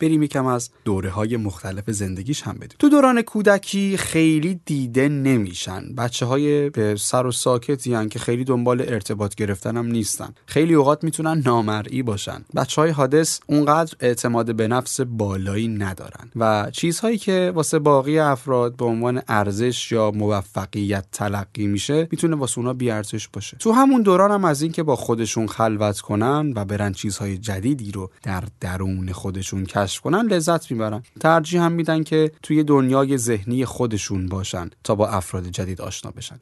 بریم یکم از دوره های مختلف زندگیش هم بدیم. تو دوران کودکی خیلی دیده نمیشن. بچه های به سر و ساکتی هن که خیلی دنبال ارتباط گرفتن هم نیستن. خیلی اوقات می‌تونن نامرئی باشن. بچه های حادث اونقدر اعتماد به نفس بالایی ندارن. و چیزهایی که واسه باقی افراد به عنوان ارزش یا موفقیت تلقی میشه می‌تونه واسه اونا بیارزش باشه. تو همون دوران هم از اینکه با خودشون خلوت کنن و برن چیزهای جدیدی رو در درون خودشون کشف کنن لذت می‌برن. ترجیح هم میدن که توی دنیای ذهنی خودشون باشن تا با افراد جدید آشنا بشن.